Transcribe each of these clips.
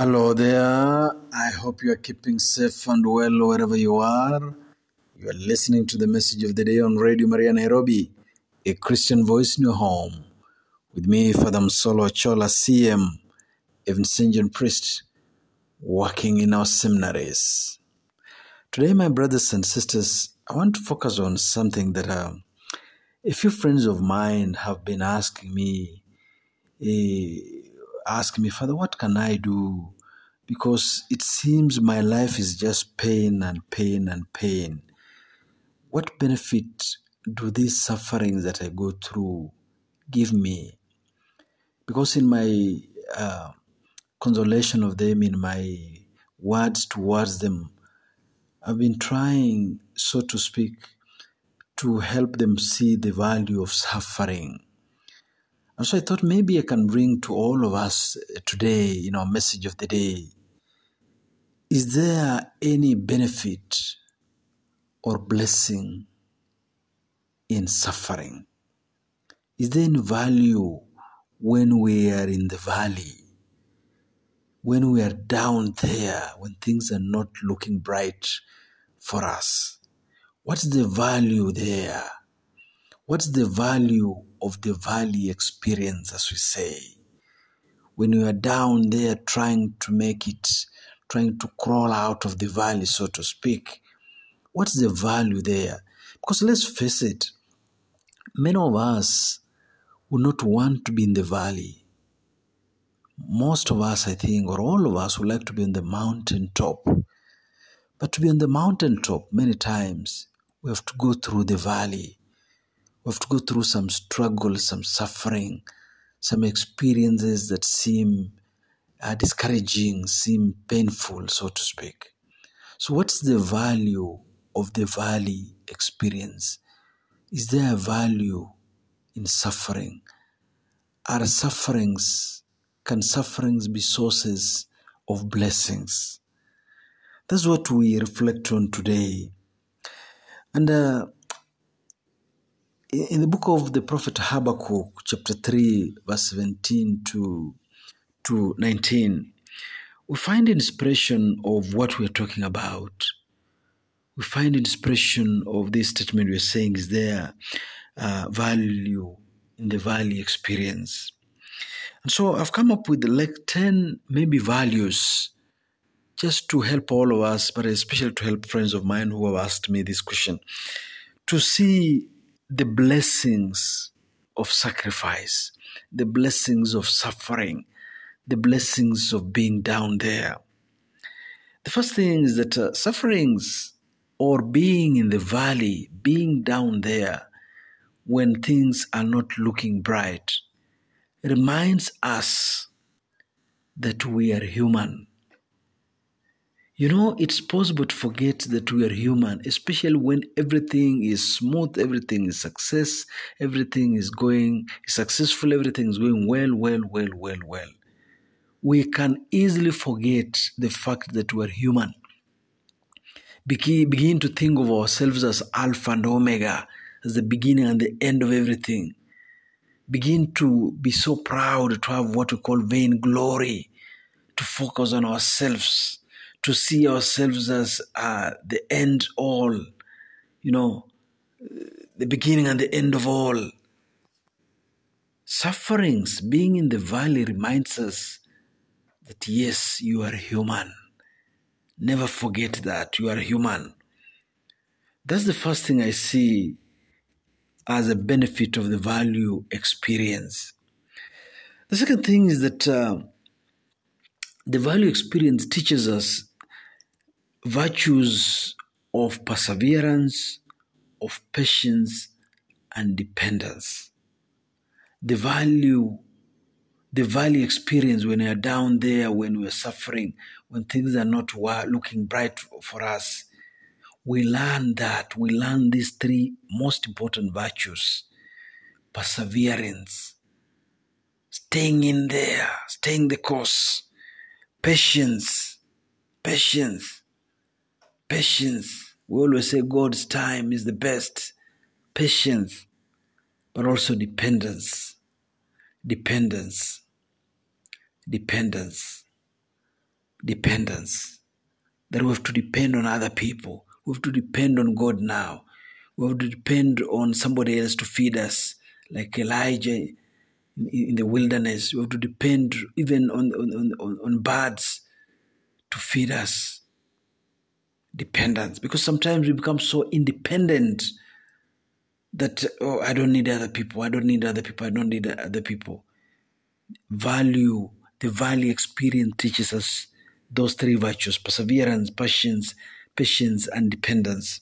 Hello there. I hope you are keeping safe and well wherever you are. You are listening to the message of the day on Radio Maria Nairobi, a Christian voice in your home. With me, Father Msolo Chola, CM, Vincentian priest, working in our seminaries. Today, my brothers and sisters, I want to focus on something that uh, a few friends of mine have been asking me. eh, ask me, Father, what can I do? Because it seems my life is just pain and pain and pain. What benefit do these sufferings that I go through give me? Because in my uh, consolation of them, in my words towards them, I've been trying, so to speak, to help them see the value of suffering. And so I thought maybe I can bring to all of us today, you know, message of the day. Is there any benefit or blessing in suffering? Is there any value when we are in the valley? When we are down there, when things are not looking bright for us? What's the value there? What's the value of the valley experience, as we say? When you are down there trying to make it, trying to crawl out of the valley, so to speak, what's the value there? Because let's face it, many of us would not want to be in the valley. Most of us, I think, or all of us would like to be on the mountain top. But to be on the mountain top, many times, we have to go through the valley. Have to go through some struggle, some suffering, some experiences that seem uh, discouraging, seem painful, so to speak. So, what's the value of the valley experience? Is there a value in suffering? Are sufferings, can sufferings be sources of blessings? That's what we reflect on today. And uh, in the book of the prophet Habakkuk, chapter 3, verse 17 to, to 19, we find inspiration of what we're talking about. We find inspiration of this statement we're saying is there uh, value in the valley experience. And so I've come up with like 10 maybe values just to help all of us, but especially to help friends of mine who have asked me this question, to see the blessings of sacrifice, the blessings of suffering, the blessings of being down there. The first thing is that uh, sufferings or being in the valley, being down there when things are not looking bright, reminds us that we are human. You know, it's possible to forget that we are human, especially when everything is smooth, everything is success, everything is going successful, everything is going well, well, well, well, well. We can easily forget the fact that we're human. Begin, to think of ourselves as Alpha and Omega, as the beginning and the end of everything. Begin to be so proud to have what we call vain glory, to focus on ourselves to see ourselves as uh, the end all, you know, the beginning and the end of all. Sufferings, being in the valley, reminds us that yes, you are human. Never forget that you are human. That's the first thing I see as a benefit of the value experience. The second thing is that uh, the value experience teaches us virtues of perseverance, of patience, and dependence. The value, the value experience when we are down there, when we are suffering, when things are not looking bright for us, we learn that. We learn these three most important virtues perseverance, staying in there, staying the course, patience, patience, patience. We always say God's time is the best. Patience, but also dependence. Dependence. Dependence. dependence. That we have to depend on other people. We have to depend on God now. We have to depend on somebody else to feed us, like Elijah in, the wilderness. We have to depend even on, on, on, on birds to feed us. Dependence. Because sometimes we become so independent that, oh, I don't need other people. I don't need other people. I don't need other people. Value, the value experience teaches us those three virtues perseverance, patience, patience, and dependence.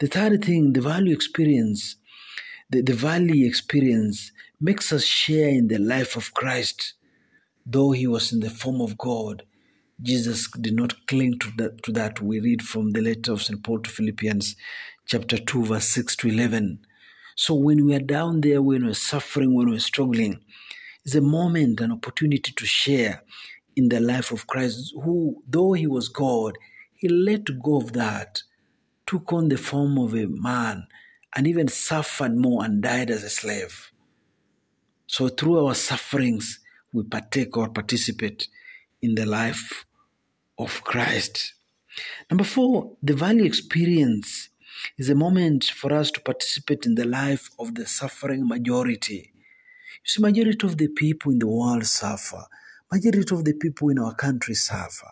The third thing, the value experience, the, the value experience makes us share in the life of Christ. Though he was in the form of God, Jesus did not cling to that, to that. We read from the letter of St. Paul to Philippians, chapter 2, verse 6 to 11. So when we are down there, when we're suffering, when we're struggling, it's a moment, an opportunity to share in the life of Christ, who, though he was God, he let go of that, took on the form of a man, and even suffered more and died as a slave. So through our sufferings, we partake or participate in the life of Christ. Number four, the value experience is a moment for us to participate in the life of the suffering majority. You see, majority of the people in the world suffer. Majority of the people in our country suffer.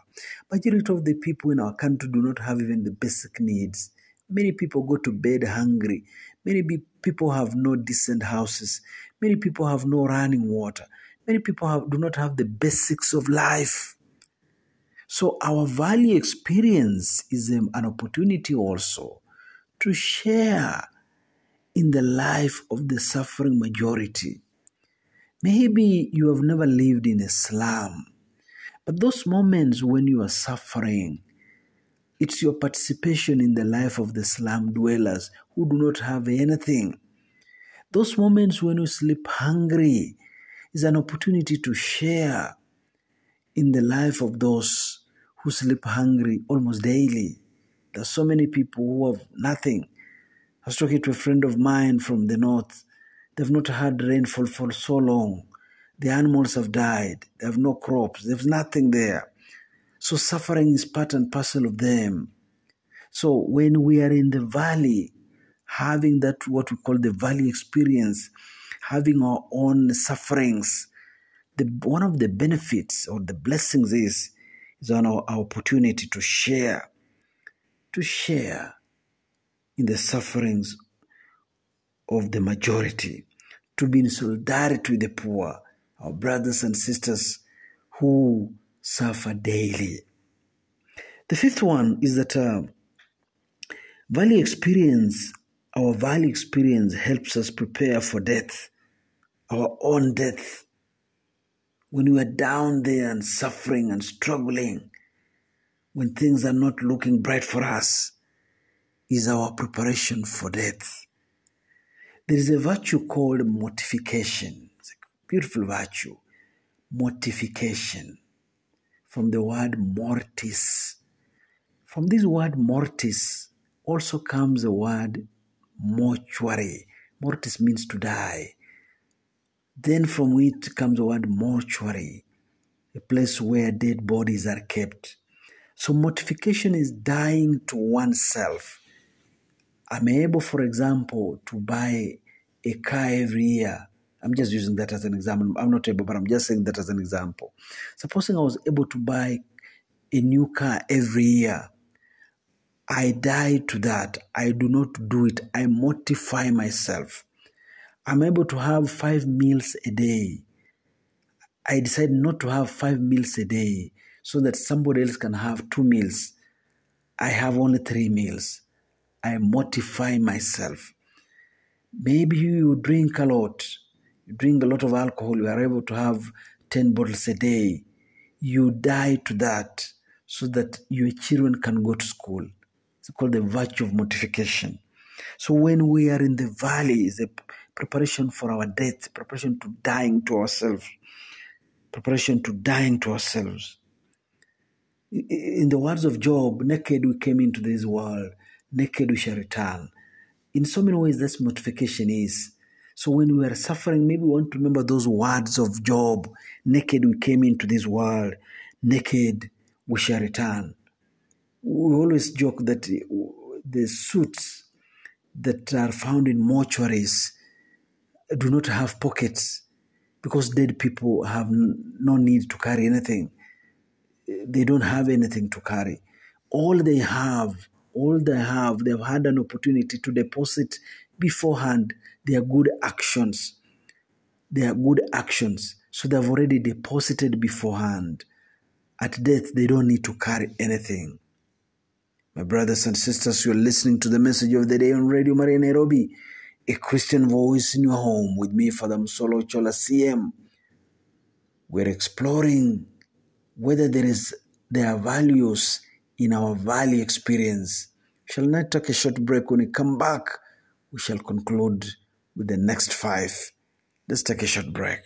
Majority of the people in our country do not have even the basic needs. Many people go to bed hungry. Many people have no decent houses. Many people have no running water. Many people have, do not have the basics of life. So our value experience is um, an opportunity also to share in the life of the suffering majority. Maybe you have never lived in a slum, but those moments when you are suffering, it's your participation in the life of the slum dwellers who do not have anything. Those moments when you sleep hungry is an opportunity to share in the life of those who sleep hungry almost daily. There's so many people who have nothing. I was talking to a friend of mine from the north. They've not had rainfall for so long. The animals have died. They have no crops. There's nothing there. So suffering is part and parcel of them. So when we are in the valley, having that what we call the valley experience, having our own sufferings, the, one of the benefits or the blessings is is our opportunity to share, to share in the sufferings of the majority, to be in solidarity with the poor, our brothers and sisters who suffer daily. The fifth one is that uh, valley experience, our valley experience helps us prepare for death, our own death. When we are down there and suffering and struggling, when things are not looking bright for us, is our preparation for death. There is a virtue called mortification. It's a beautiful virtue. Mortification. From the word mortis. From this word mortis also comes the word mortuary. Mortis means to die. Then from it comes the word mortuary, a place where dead bodies are kept. So mortification is dying to oneself. I'm able, for example, to buy a car every year. I'm just using that as an example. I'm not able, but I'm just saying that as an example. Supposing I was able to buy a new car every year, I die to that. I do not do it. I mortify myself. I'm able to have five meals a day. I decide not to have five meals a day so that somebody else can have two meals. I have only three meals. I mortify myself. Maybe you drink a lot. You drink a lot of alcohol. You are able to have 10 bottles a day. You die to that so that your children can go to school. It's called the virtue of mortification. So when we are in the valley, preparation for our death, preparation to dying to ourselves, preparation to dying to ourselves. In the words of Job, naked we came into this world, naked we shall return. In so many ways, that's mortification is. So when we are suffering, maybe we want to remember those words of Job naked we came into this world, naked we shall return. We always joke that the suits that are found in mortuaries do not have pockets because dead people have no need to carry anything. They don't have anything to carry. All they have, all they have, they've had an opportunity to deposit beforehand their good actions. Their good actions. So they've already deposited beforehand. At death, they don't need to carry anything. My brothers and sisters, you're listening to the message of the day on Radio Maria Nairobi, a Christian voice in your home with me, Father Msolo Chola CM. We're exploring whether there is there are values in our value experience. Shall not take a short break. When we come back, we shall conclude with the next five. Let's take a short break.